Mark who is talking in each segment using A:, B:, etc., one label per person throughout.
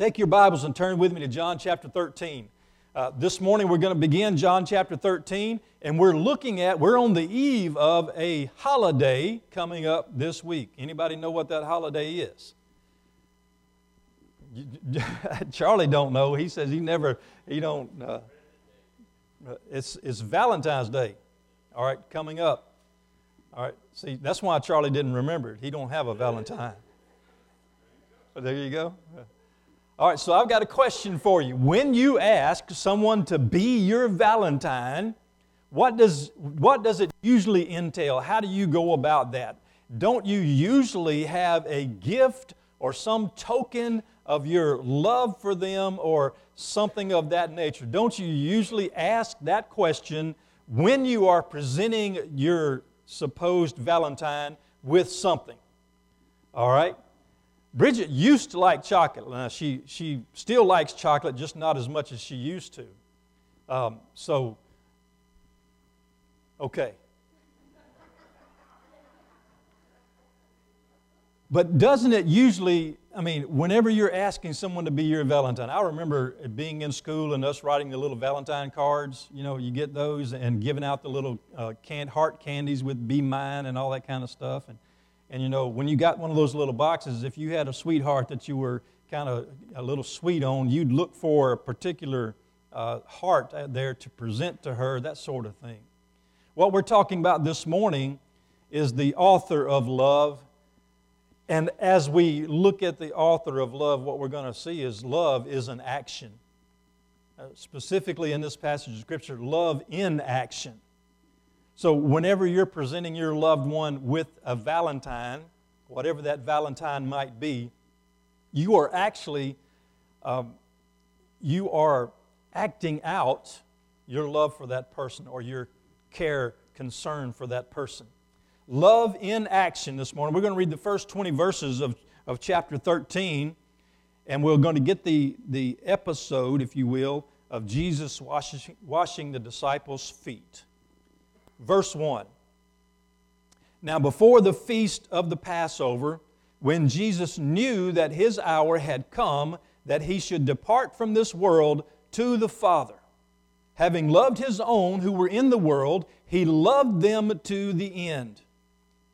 A: Take your Bibles and turn with me to John chapter 13. Uh, this morning we're going to begin John chapter 13, and we're looking at, we're on the eve of a holiday coming up this week. Anybody know what that holiday is? Charlie don't know. He says he never, he don't, uh, it's, it's Valentine's Day, all right, coming up. All right, see, that's why Charlie didn't remember it. He don't have a Valentine. But there you go. All right, so I've got a question for you. When you ask someone to be your Valentine, what does, what does it usually entail? How do you go about that? Don't you usually have a gift or some token of your love for them or something of that nature? Don't you usually ask that question when you are presenting your supposed Valentine with something? All right? Bridget used to like chocolate. Now, she, she still likes chocolate, just not as much as she used to. Um, so, okay. But doesn't it usually, I mean, whenever you're asking someone to be your Valentine, I remember being in school and us writing the little Valentine cards. You know, you get those and giving out the little uh, heart candies with Be Mine and all that kind of stuff. And and you know, when you got one of those little boxes, if you had a sweetheart that you were kind of a little sweet on, you'd look for a particular uh, heart there to present to her, that sort of thing. What we're talking about this morning is the author of love. And as we look at the author of love, what we're going to see is love is an action. Uh, specifically in this passage of Scripture, love in action. So, whenever you're presenting your loved one with a Valentine, whatever that Valentine might be, you are actually um, you are acting out your love for that person or your care, concern for that person. Love in action this morning. We're going to read the first 20 verses of, of chapter 13, and we're going to get the, the episode, if you will, of Jesus washing, washing the disciples' feet verse 1. Now, before the feast of the Passover, when Jesus knew that his hour had come, that he should depart from this world to the Father, having loved his own who were in the world, he loved them to the end.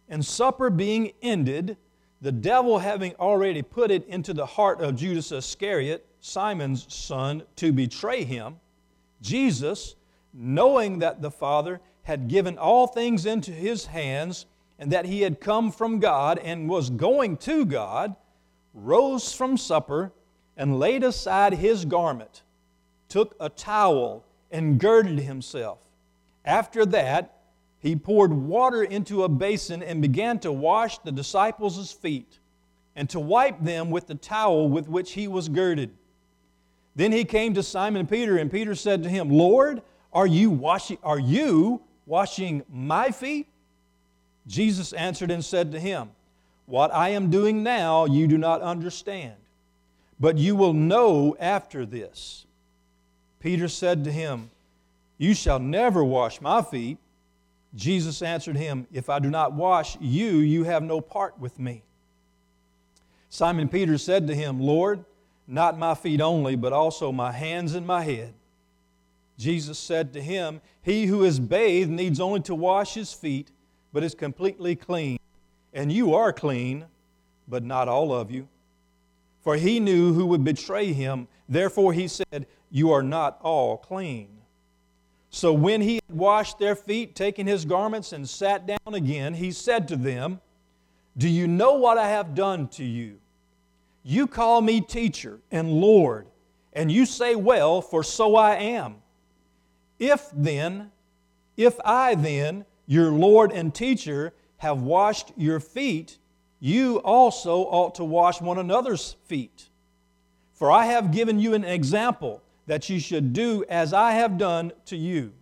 A: And supper being ended, the devil having already put it into the heart of Judas Iscariot, Simon's son, to betray him, Jesus, knowing that the Father had given all things into his hands, and that he had come from God and was going to God, rose from supper and laid aside his garment, took a towel and girded himself. After that, he poured water into a basin and began to wash the disciples' feet and to wipe them with the towel with which he was girded. Then he came to Simon Peter, and Peter said to him, Lord, are you washing, are you washing my feet? Jesus answered and said to him, What I am doing now you do not understand, but you will know after this. Peter said to him, You shall never wash my feet. Jesus answered him, If I do not wash you, you have no part with me. Simon Peter said to him, Lord, not my feet only, but also my hands and my head. Jesus said to him, He who is bathed needs only to wash his feet, but is completely clean. And you are clean, but not all of you. For he knew who would betray him. Therefore he said, You are not all clean. So when he had washed their feet, taken his garments, and sat down again, he said to them, Do you know what I have done to you? You call me teacher and Lord, and you say, Well, for so I am. If then, if I then, your Lord and teacher, have washed your feet, you also ought to wash one another's feet. For I have given you an example that you should do as I have done to you.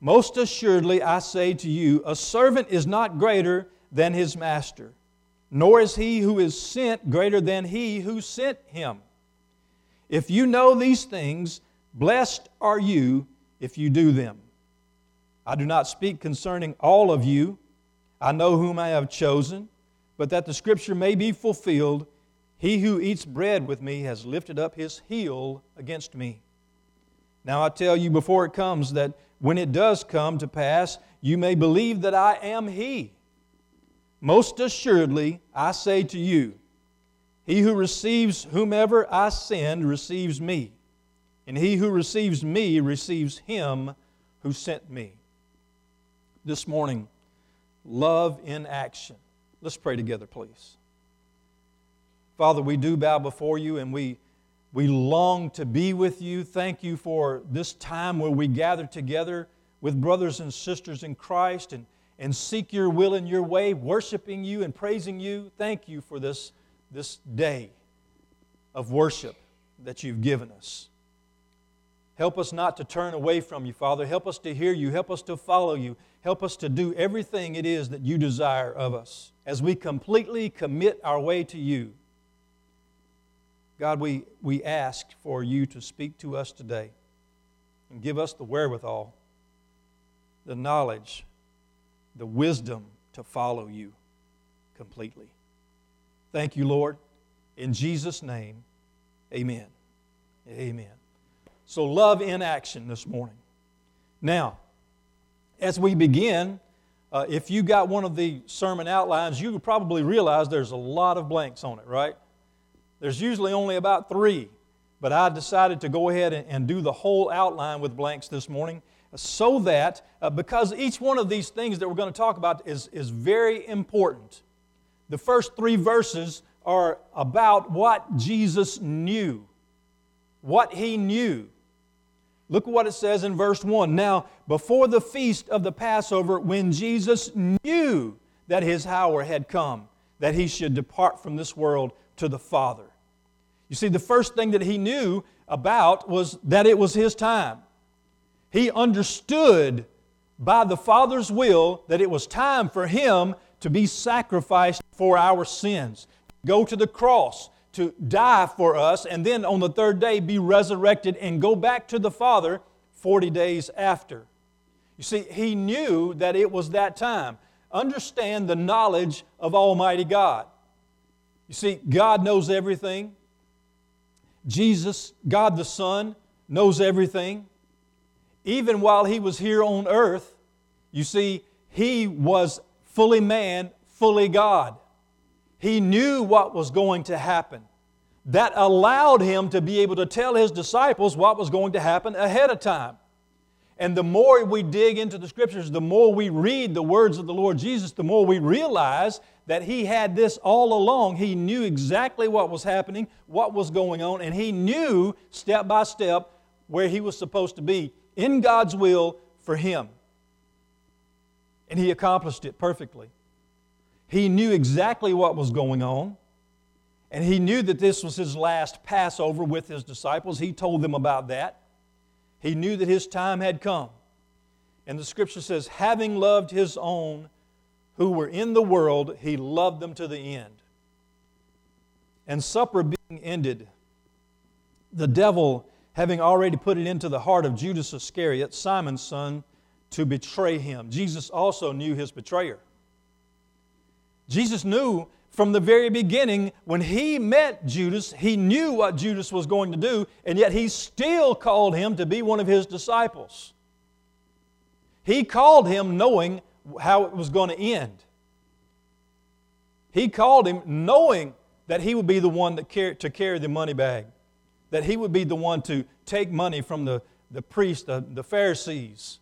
A: Most assuredly, I say to you, a servant is not greater than his master, nor is he who is sent greater than he who sent him. If you know these things, blessed are you if you do them. I do not speak concerning all of you. I know whom I have chosen, but that the scripture may be fulfilled, He who eats bread with me has lifted up his heel against me. Now I tell you before it comes that when it does come to pass, you may believe that I am he. Most assuredly, I say to you, he who receives whomever I send receives me, and he who receives me receives him who sent me. This morning, love in action. Let's pray together, please. Father, we do bow before you and we, we long to be with you. Thank you for this time where we gather together with brothers and sisters in Christ and, and seek your will and your way, worshiping you and praising you. Thank you for this, this day of worship that you've given us. Help us not to turn away from you, Father. Help us to hear you. Help us to follow you. Help us to do everything it is that you desire of us as we completely commit our way to you. God, we, we ask for you to speak to us today and give us the wherewithal, the knowledge, the wisdom to follow you completely. Thank you, Lord. In Jesus' name, amen. Amen. So, love in action this morning. Now, as we begin, uh, if you got one of the sermon outlines, you probably realize there's a lot of blanks on it, right? There's usually only about three, but I decided to go ahead and, and do the whole outline with blanks this morning so that, uh, because each one of these things that we're going to talk about is, is very important. The first three verses are about what Jesus knew, what he knew. Look what it says in verse 1. Now, before the feast of the Passover, when Jesus knew that his hour had come, that he should depart from this world to the Father. You see, the first thing that he knew about was that it was his time. He understood by the Father's will that it was time for him to be sacrificed for our sins, go to the cross, to die for us, and then on the third day be resurrected and go back to the Father 40 days after. You see, he knew that it was that time. Understand the knowledge of Almighty God. You see, God knows everything. Jesus, God the Son, knows everything. Even while he was here on earth, you see, he was fully man, fully God. He knew what was going to happen. That allowed him to be able to tell his disciples what was going to happen ahead of time. And the more we dig into the scriptures, the more we read the words of the Lord Jesus, the more we realize that he had this all along. He knew exactly what was happening, what was going on, and he knew step by step where he was supposed to be in God's will for him. And he accomplished it perfectly. He knew exactly what was going on, and he knew that this was his last Passover with his disciples. He told them about that. He knew that his time had come. And the scripture says, having loved his own who were in the world, he loved them to the end. And supper being ended, the devil, having already put it into the heart of Judas Iscariot, Simon's son, to betray him. Jesus also knew his betrayer. Jesus knew from the very beginning when he met Judas, he knew what Judas was going to do, and yet he still called him to be one of his disciples. He called him knowing how it was going to end. He called him knowing that he would be the one that car- to carry the money bag, that he would be the one to take money from the, the priests, the, the Pharisees,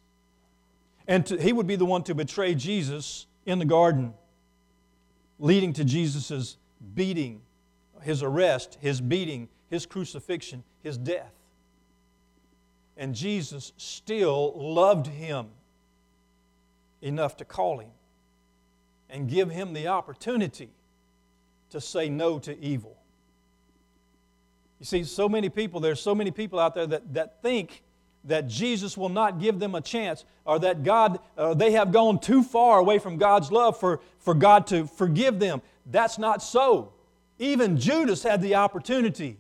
A: and to, he would be the one to betray Jesus in the garden, leading to Jesus' beating, his arrest, his beating, his crucifixion, his death. And Jesus still loved him enough to call him and give him the opportunity to say no to evil. You see, so many people, there's so many people out there that, that think that Jesus will not give them a chance or that God, uh, they have gone too far away from God's love for, for God to forgive them. That's not so. Even Judas had the opportunity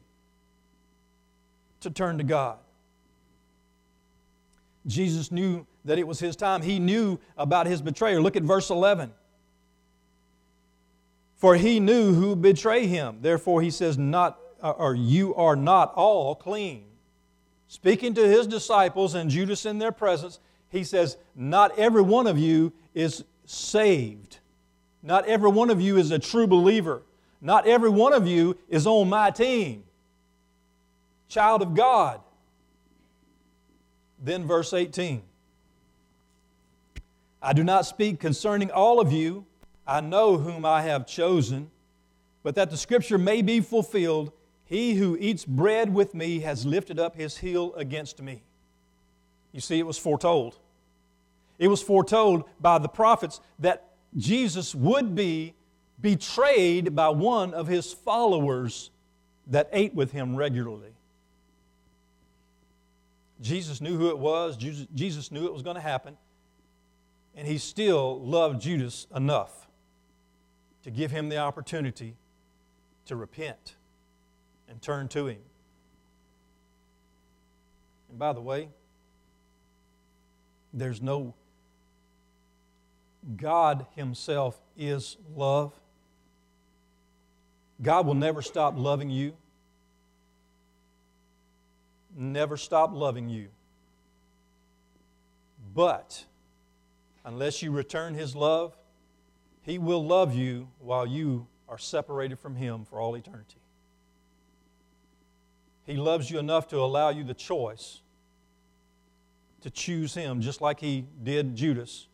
A: to turn to God. Jesus knew that it was his time. He knew about his betrayer. Look at verse 11. For he knew who betray him. Therefore, he says, Not, uh, or you are not all clean. Speaking to his disciples and Judas in their presence, he says, Not every one of you is saved. Not every one of you is a true believer. Not every one of you is on my team. Child of God. Then, verse 18 I do not speak concerning all of you. I know whom I have chosen, but that the scripture may be fulfilled He who eats bread with me has lifted up his heel against me. You see, it was foretold. It was foretold by the prophets that Jesus would be betrayed by one of his followers that ate with him regularly. Jesus knew who it was, Jesus knew it was going to happen, and he still loved Judas enough to give him the opportunity to repent and turn to him. And by the way, there's no God Himself is love. God will never stop loving you. Never stop loving you. But unless you return His love, He will love you while you are separated from Him for all eternity. He loves you enough to allow you the choice to choose Him, just like He did Judas.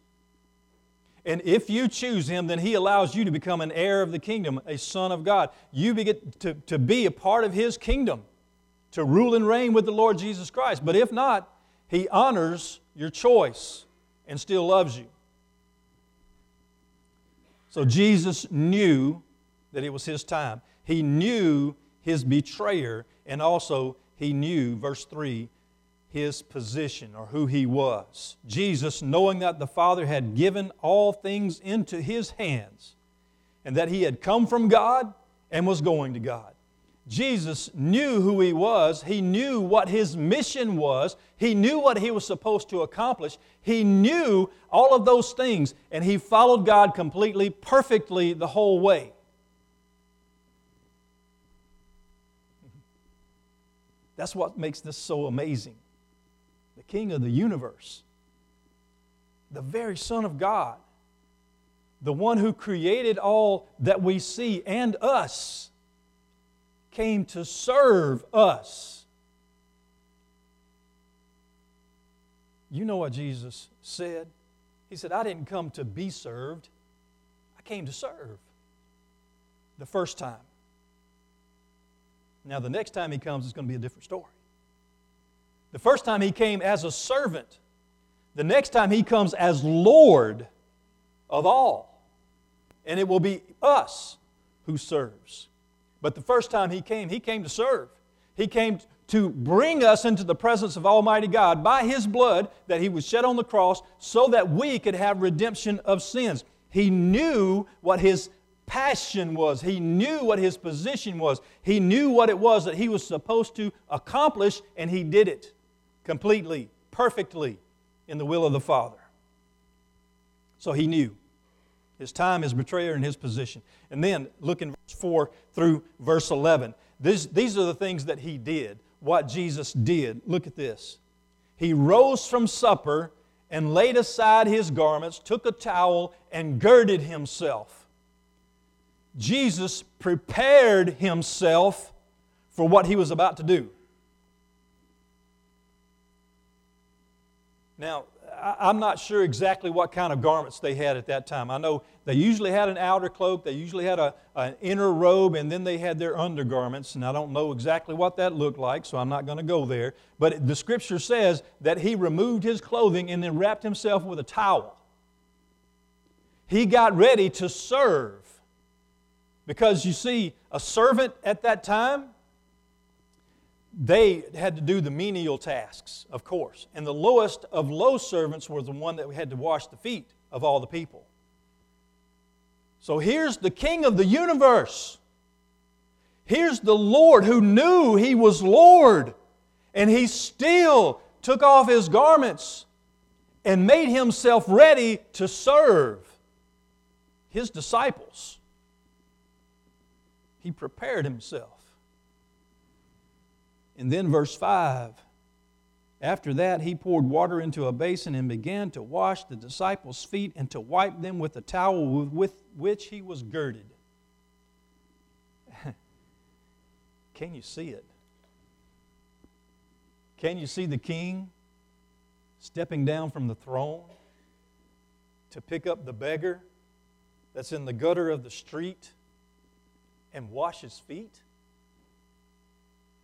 A: And if you choose Him, then He allows you to become an heir of the kingdom, a son of God. You get to, to be a part of His kingdom, to rule and reign with the Lord Jesus Christ. But if not, He honors your choice and still loves you. So Jesus knew that it was His time. He knew His betrayer, and also He knew, verse 3, his position or who he was. Jesus, knowing that the Father had given all things into his hands and that he had come from God and was going to God. Jesus knew who he was. He knew what his mission was. He knew what he was supposed to accomplish. He knew all of those things, and he followed God completely, perfectly the whole way. That's what makes this so amazing King of the universe, the very Son of God, the one who created all that we see and us, came to serve us. You know what Jesus said? He said, I didn't come to be served, I came to serve. The first time. Now, the next time he comes, it's going to be a different story. The first time he came as a servant, the next time he comes as Lord of all. And it will be us who serves. But the first time he came, he came to serve. He came to bring us into the presence of Almighty God by his blood that he was shed on the cross so that we could have redemption of sins. He knew what his passion was. He knew what his position was. He knew what it was that he was supposed to accomplish, and he did it completely, perfectly in the will of the Father. So he knew his time, his betrayer, and his position. And then look in verse 4 through verse 11. This, these are the things that he did, what Jesus did. Look at this. He rose from supper and laid aside his garments, took a towel, and girded himself. Jesus prepared himself for what he was about to do. Now, I'm not sure exactly what kind of garments they had at that time. I know they usually had an outer cloak, they usually had a, an inner robe, and then they had their undergarments. And I don't know exactly what that looked like, so I'm not going to go there. But the scripture says that he removed his clothing and then wrapped himself with a towel. He got ready to serve. Because you see, a servant at that time, they had to do the menial tasks, of course. And the lowest of low servants was the one that had to wash the feet of all the people. So here's the king of the universe. Here's the Lord who knew he was Lord. And he still took off his garments and made himself ready to serve his disciples. He prepared himself. And then, verse 5 after that, he poured water into a basin and began to wash the disciples' feet and to wipe them with the towel with which he was girded. Can you see it? Can you see the king stepping down from the throne to pick up the beggar that's in the gutter of the street and wash his feet?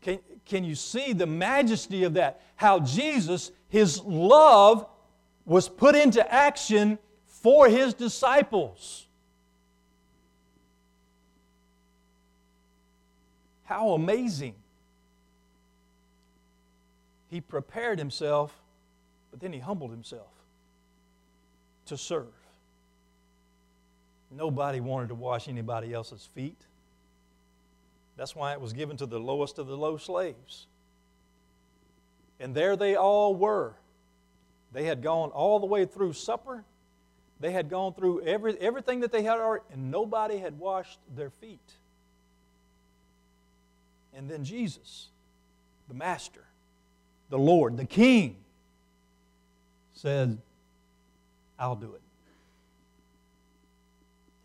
A: Can, can you see the majesty of that? How Jesus, his love, was put into action for his disciples. How amazing. He prepared himself, but then he humbled himself to serve. Nobody wanted to wash anybody else's feet. That's why it was given to the lowest of the low slaves. And there they all were. They had gone all the way through supper. They had gone through every, everything that they had already, and nobody had washed their feet. And then Jesus, the Master, the Lord, the King, said, I'll do it.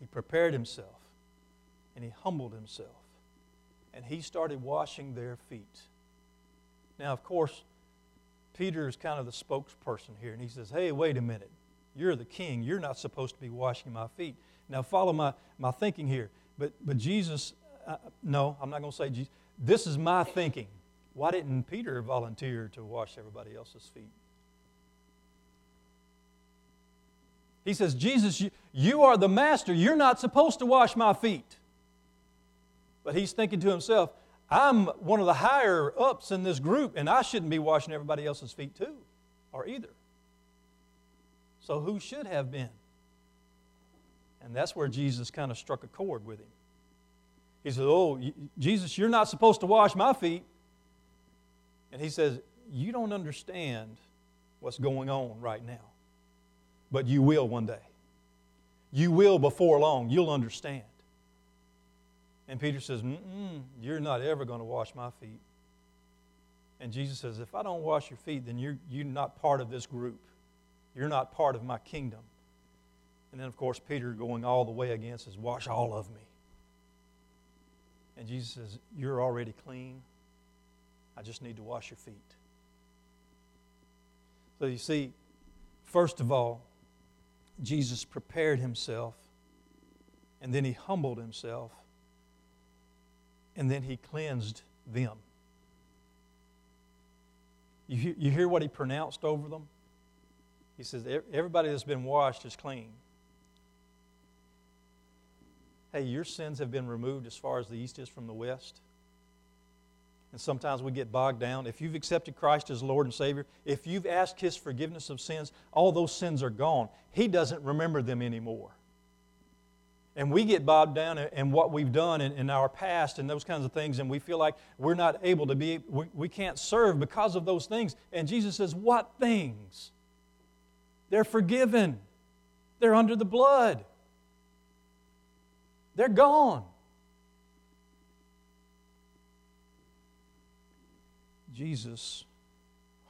A: He prepared himself and he humbled himself and he started washing their feet. Now, of course, Peter is kind of the spokesperson here, and he says, Hey, wait a minute. You're the king. You're not supposed to be washing my feet. Now, follow my, my thinking here. But, but Jesus, uh, no, I'm not going to say Jesus. This is my thinking. Why didn't Peter volunteer to wash everybody else's feet? He says, Jesus, you, you are the master. You're not supposed to wash my feet. But he's thinking to himself, I'm one of the higher ups in this group, and I shouldn't be washing everybody else's feet too, or either. So who should have been? And that's where Jesus kind of struck a chord with him. He said, Oh, Jesus, you're not supposed to wash my feet. And he says, You don't understand what's going on right now, but you will one day. You will before long. You'll understand. And Peter says, You're not ever going to wash my feet. And Jesus says, If I don't wash your feet, then you're, you're not part of this group. You're not part of my kingdom. And then, of course, Peter going all the way against says, Wash all of me. And Jesus says, You're already clean. I just need to wash your feet. So you see, first of all, Jesus prepared himself, and then he humbled himself and then he cleansed them. You, you hear what he pronounced over them? He says, Everybody that's been washed is clean. Hey, your sins have been removed as far as the east is from the west. And sometimes we get bogged down. If you've accepted Christ as Lord and Savior, if you've asked His forgiveness of sins, all those sins are gone. He doesn't remember them anymore. And we get bogged down in what we've done in, in, our past and those kinds of things, and we feel like we're not able to be, we, we can't serve because of those things. And Jesus says, What things? They're forgiven, they're under the blood, they're gone. Jesus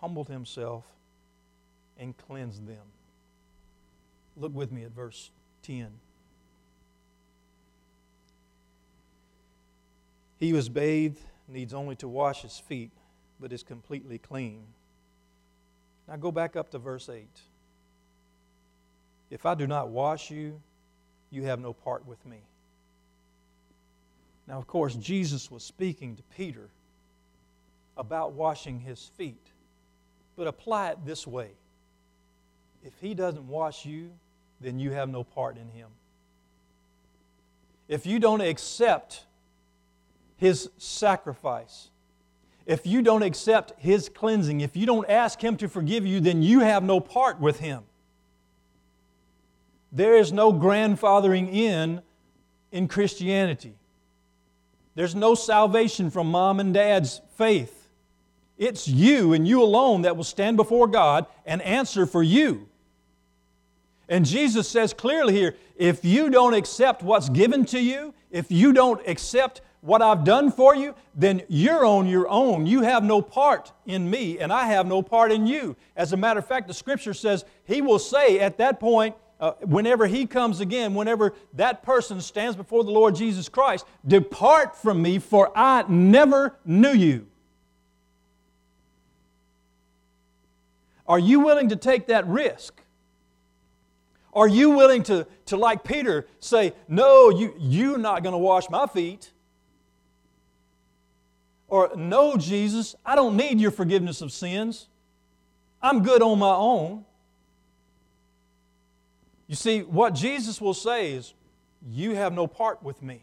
A: humbled himself and cleansed them. Look with me at verse 10. He is bathed needs only to wash his feet, but is completely clean. Now go back up to verse 8. If I do not wash you, you have no part with me. Now, of course, Jesus was speaking to Peter about washing his feet, but apply it this way if he doesn't wash you, then you have no part in him. If you don't accept his sacrifice. If you don't accept his cleansing, if you don't ask him to forgive you, then you have no part with him. There is no grandfathering in in Christianity. There's no salvation from mom and dad's faith. It's you and you alone that will stand before God and answer for you. And Jesus says clearly here if you don't accept what's given to you, if you don't accept what I've done for you, then you're on your own. You have no part in me, and I have no part in you. As a matter of fact, the scripture says he will say at that point, uh, whenever he comes again, whenever that person stands before the Lord Jesus Christ, depart from me, for I never knew you. Are you willing to take that risk? Are you willing to, to like Peter, say, No, you, you're not going to wash my feet? Or, No, Jesus, I don't need your forgiveness of sins. I'm good on my own. You see, what Jesus will say is, You have no part with me.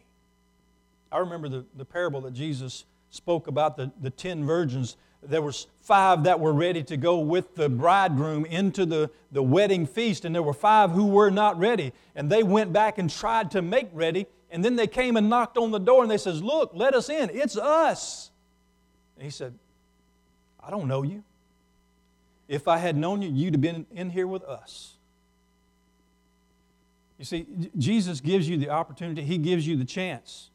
A: I remember the, the parable that Jesus spoke about the, the ten virgins there was five that were ready to go with the bridegroom into the, the wedding feast and there were five who were not ready and they went back and tried to make ready and then they came and knocked on the door and they says look let us in it's us and he said i don't know you if i had known you you'd have been in here with us you see jesus gives you the opportunity he gives you the chance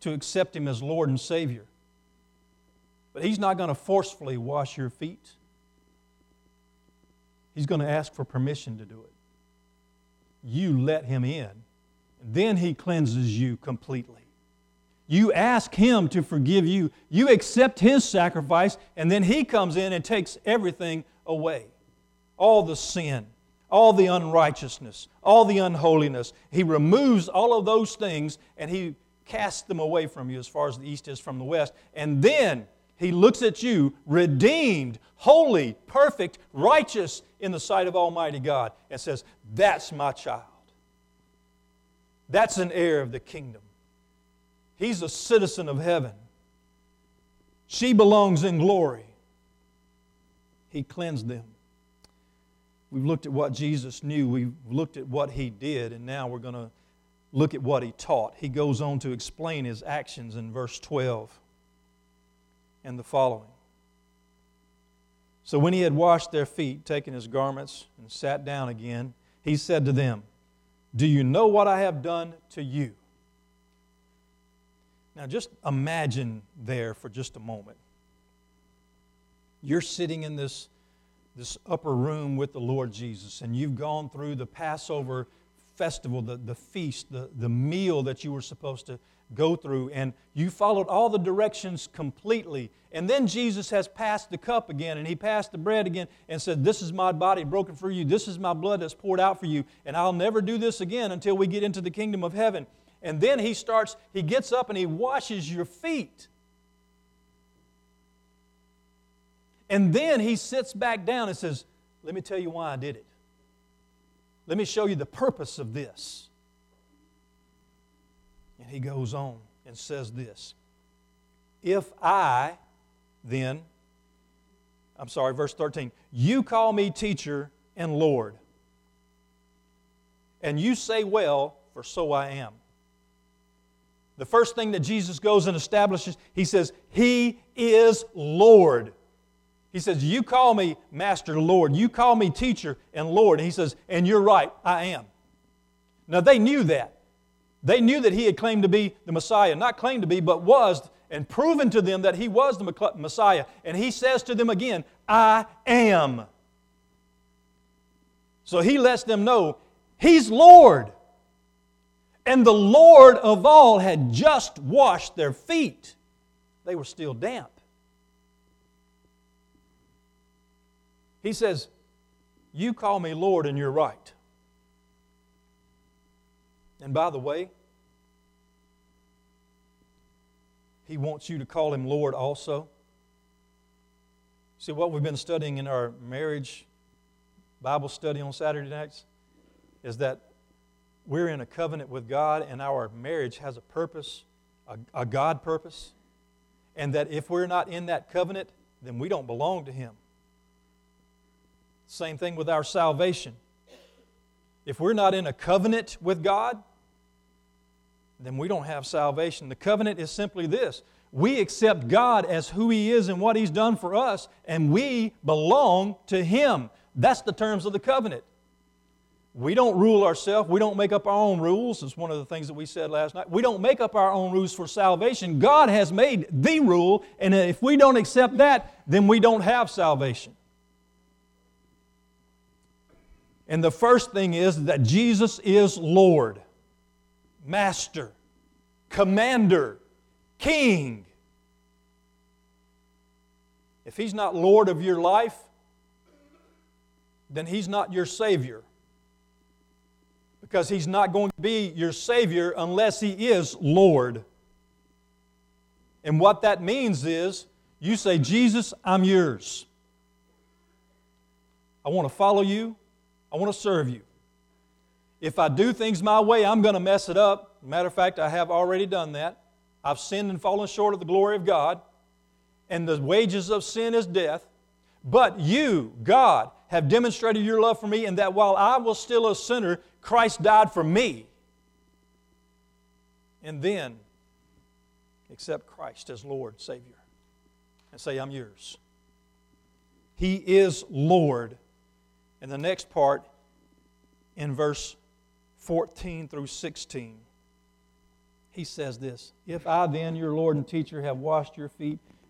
A: to accept him as lord and savior but He's not going to forcefully wash your feet. He's going to ask for permission to do it. You let Him in. Then He cleanses you completely. You ask Him to forgive you. You accept His sacrifice, and then He comes in and takes everything away all the sin, all the unrighteousness, all the unholiness. He removes all of those things and He casts them away from you as far as the east is from the west. And then he looks at you, redeemed, holy, perfect, righteous in the sight of Almighty God, and says, That's my child. That's an heir of the kingdom. He's a citizen of heaven. She belongs in glory. He cleansed them. We've looked at what Jesus knew, we've looked at what he did, and now we're going to look at what he taught. He goes on to explain his actions in verse 12 and the following. So when he had washed their feet, taken his garments, and sat down again, he said to them, Do you know what I have done to you? Now just imagine there for just a moment. You're sitting in this, this upper room with the Lord Jesus, and you've gone through the Passover festival, the, the feast, the, the meal that you were supposed to go through, and you followed all the directions completely. And then Jesus has passed the cup again, and he passed the bread again, and said, This is my body broken for you. This is my blood that's poured out for you. And I'll never do this again until we get into the kingdom of heaven. And then he starts, he gets up and he washes your feet. And then he sits back down and says, Let me tell you why I did it. Let me show you the purpose of this. And he goes on and says this If I then, I'm sorry, verse 13, you call me teacher and Lord, and you say, Well, for so I am. The first thing that Jesus goes and establishes, he says, He is Lord. He says, You call me Master, Lord. You call me teacher and Lord. And he says, And you're right, I am. Now they knew that. They knew that he had claimed to be the Messiah, not claimed to be, but was, and proven to them that he was the Messiah. And he says to them again, I am. So he lets them know he's Lord. And the Lord of all had just washed their feet. They were still damp. He says, You call me Lord, and you're right. And by the way, He wants you to call Him Lord also. See, what we've been studying in our marriage Bible study on Saturday nights is that we're in a covenant with God and our marriage has a purpose, a, a God purpose, and that if we're not in that covenant, then we don't belong to Him. Same thing with our salvation. If we're not in a covenant with God, then we don't have salvation. The covenant is simply this we accept God as who He is and what He's done for us, and we belong to Him. That's the terms of the covenant. We don't rule ourselves. We don't make up our own rules. It's one of the things that we said last night. We don't make up our own rules for salvation. God has made the rule, and if we don't accept that, then we don't have salvation. And the first thing is that Jesus is Lord, Master, Commander, King. If He's not Lord of your life, then He's not your Savior. Because He's not going to be your Savior unless He is Lord. And what that means is you say, Jesus, I'm yours. I want to follow you. I want to serve you. If I do things my way, I'm going to mess it up. Matter of fact, I have already done that. I've sinned and fallen short of the glory of God, and the wages of sin is death. But you, God, have demonstrated your love for me, and that while I was still a sinner, Christ died for me. And then accept Christ as Lord, Savior, and say, I'm yours. He is Lord and the next part in verse 14 through 16, he says this If I then, your Lord and teacher, have washed your feet,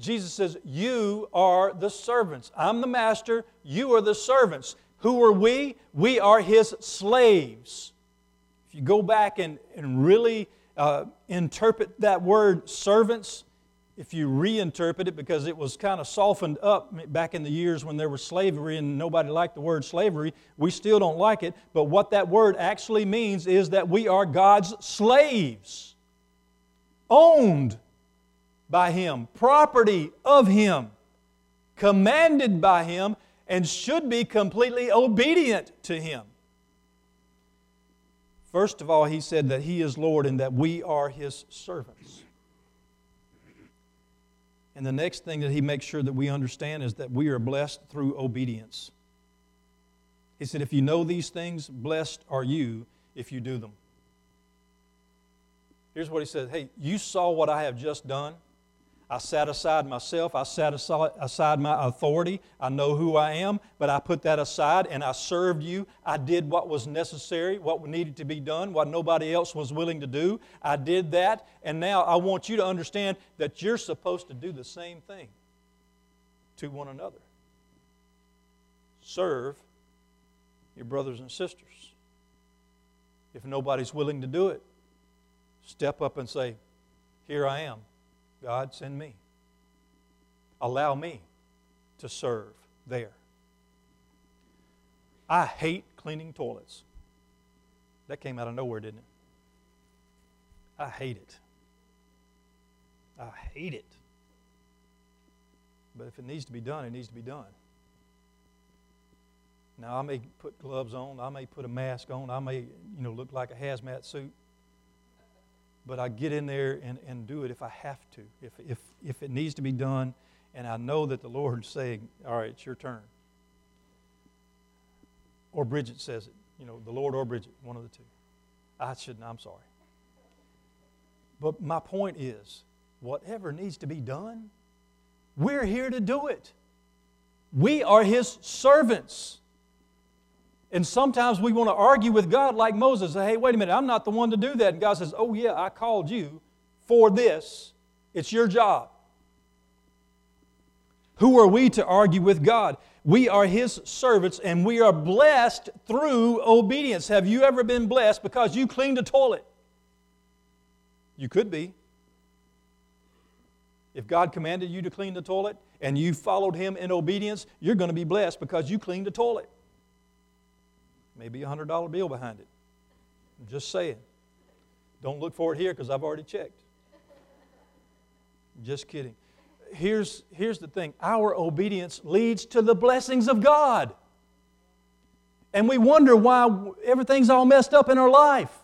A: Jesus says, You are the servants. I'm the master, you are the servants. Who are we? We are his slaves. If you go back and, and really uh, interpret that word servants, if you reinterpret it, because it was kind of softened up back in the years when there was slavery and nobody liked the word slavery, we still don't like it. But what that word actually means is that we are God's slaves, owned by Him, property of Him, commanded by Him, and should be completely obedient to Him. First of all, He said that He is Lord and that we are His servants. And the next thing that he makes sure that we understand is that we are blessed through obedience. He said, If you know these things, blessed are you if you do them. Here's what he said Hey, you saw what I have just done. I sat aside myself. I sat aside my authority. I know who I am, but I put that aside and I served you. I did what was necessary, what needed to be done, what nobody else was willing to do. I did that, and now I want you to understand that you're supposed to do the same thing to one another. Serve your brothers and sisters. If nobody's willing to do it, step up and say, Here I am. God, send me. Allow me to serve there. I hate cleaning toilets. That came out of nowhere, didn't it? I hate it. I hate it. But if it needs to be done, it needs to be done. Now, I may put gloves on, I may put a mask on, I may, you know, look like a hazmat suit but I get in there and, and do it if I have to, if, if, if it needs to be done, and I know that the Lord's saying, All right, it's your turn. Or Bridget says it, you know, the Lord or Bridget, one of the two. I shouldn't, I'm sorry. But my point is, whatever needs to be done, we're here to do it. We are His servants. And sometimes we want to argue with God like Moses. Hey, wait a minute, I'm not the one to do that. And God says, oh, yeah, I called you for this. It's your job. Who are we to argue with God? We are His servants and we are blessed through obedience. Have you ever been blessed because you cleaned a toilet? You could be. If God commanded you to clean the toilet and you followed Him in obedience, you're going to be blessed because you cleaned the toilet. Maybe a $100 bill behind it. I'm just saying. Don't look for it here because I've already checked. Just kidding. Here's, here's the thing our obedience leads to the blessings of God. And we wonder why everything's all messed up in our life.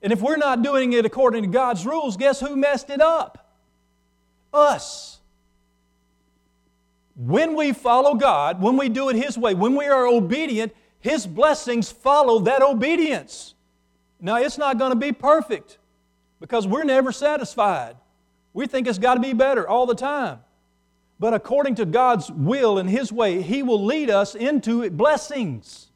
A: And if we're not doing it according to God's rules, guess who messed it up? Us. When we follow God, when we do it His way, when we are obedient, His blessings follow that obedience. Now, it's not going to be perfect because we're never satisfied. We think it's got to be better all the time. But according to God's will and His way, He will lead us into blessings.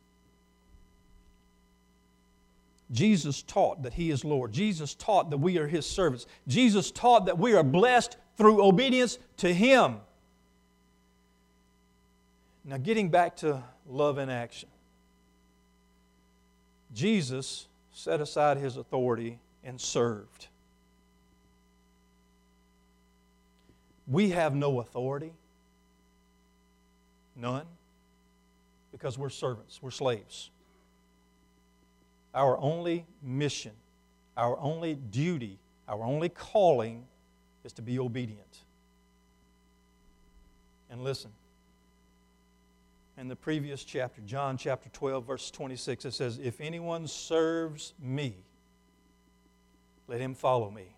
A: Jesus taught that He is Lord. Jesus taught that we are His servants. Jesus taught that we are blessed through obedience to Him. Now, getting back to love in action, Jesus set aside His authority and served. We have no authority, none, because we're servants, we're slaves. Our only mission, our only duty, our only calling is to be obedient. And listen, in the previous chapter, John chapter 12, verse 26, it says, If anyone serves me, let him follow me.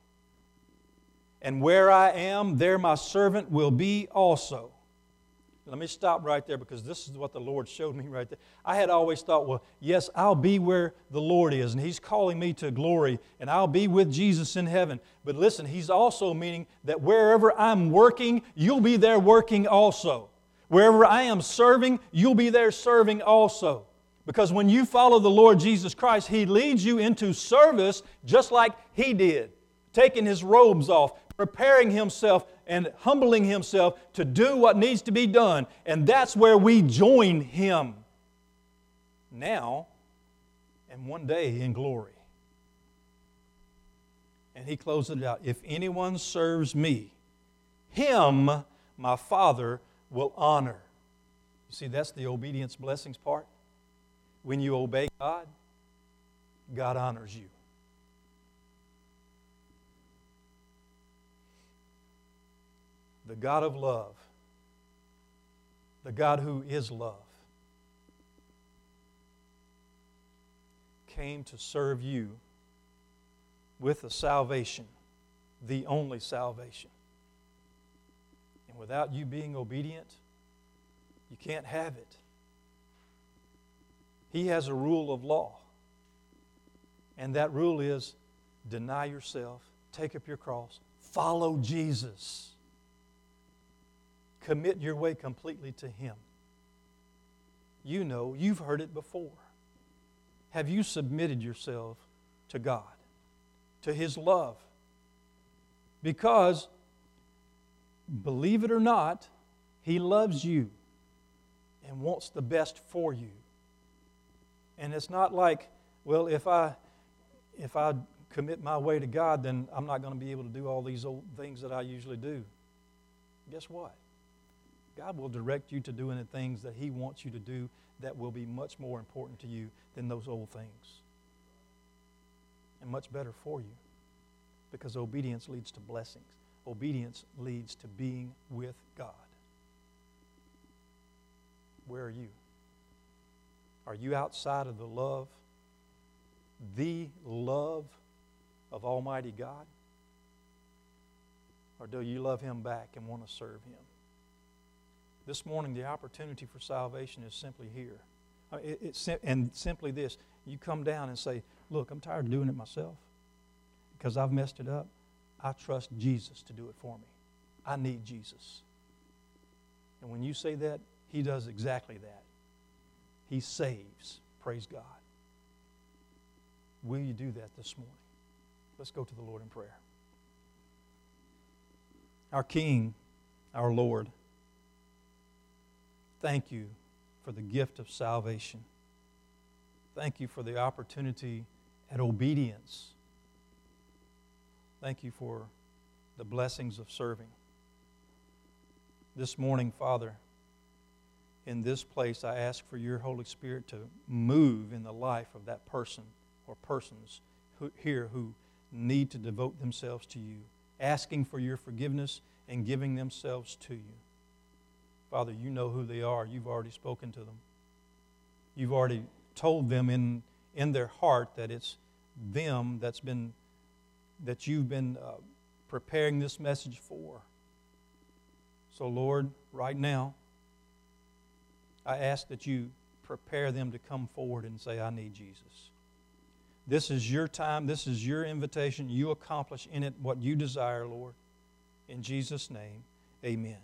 A: And where I am, there my servant will be also. Let me stop right there because this is what the Lord showed me right there. I had always thought, well, yes, I'll be where the Lord is, and He's calling me to glory, and I'll be with Jesus in heaven. But listen, He's also meaning that wherever I'm working, you'll be there working also. Wherever I am serving, you'll be there serving also. Because when you follow the Lord Jesus Christ, He leads you into service just like He did, taking His robes off, preparing Himself and humbling himself to do what needs to be done. And that's where we join him now and one day in glory. And he closes it out If anyone serves me, him my Father will honor. You see, that's the obedience blessings part. When you obey God, God honors you. the God of love, the God who is love, came to serve you with a salvation, the only salvation. And without you being obedient, you can't have it. He has a rule of law. And that rule is deny yourself, take up your cross, follow Jesus. Commit your way completely to Him. You know, you've heard it before. Have you submitted yourself to God, to His love? Because, believe it or not, He loves you and wants the best for you. And it's not like, well, if I if I commit my way to God, then I'm not going to be able to do all these old things that I usually do. Guess what? God will direct you to doing the things that He wants you to do that will be much more important to you than those old things. And much better for you. Because obedience leads to blessings, obedience leads to being with God. Where are you? Are you outside of the love, the love of Almighty God? Or do you love Him back and want to serve Him? This morning, the opportunity for salvation is simply here. It, it, and simply this you come down and say, Look, I'm tired of doing it myself because I've messed it up. I trust Jesus to do it for me. I need Jesus. And when you say that, He does exactly that. He saves. Praise God. Will you do that this morning? Let's go to the Lord in prayer. Our King, our Lord, Thank you for the gift of salvation. Thank you for the opportunity at obedience. Thank you for the blessings of serving. This morning, Father, in this place, I ask for your Holy Spirit to move in the life of that person or persons who, here who need to devote themselves to you, asking for your forgiveness and giving themselves to you. Father, you know who they are. You've already spoken to them. You've already told them in, in their heart that it's them that's been that you've been uh, preparing this message for. So, Lord, right now, I ask that you prepare them to come forward and say, I need Jesus. This is your time. This is your invitation. You accomplish in it what you desire, Lord. In Jesus' name, amen.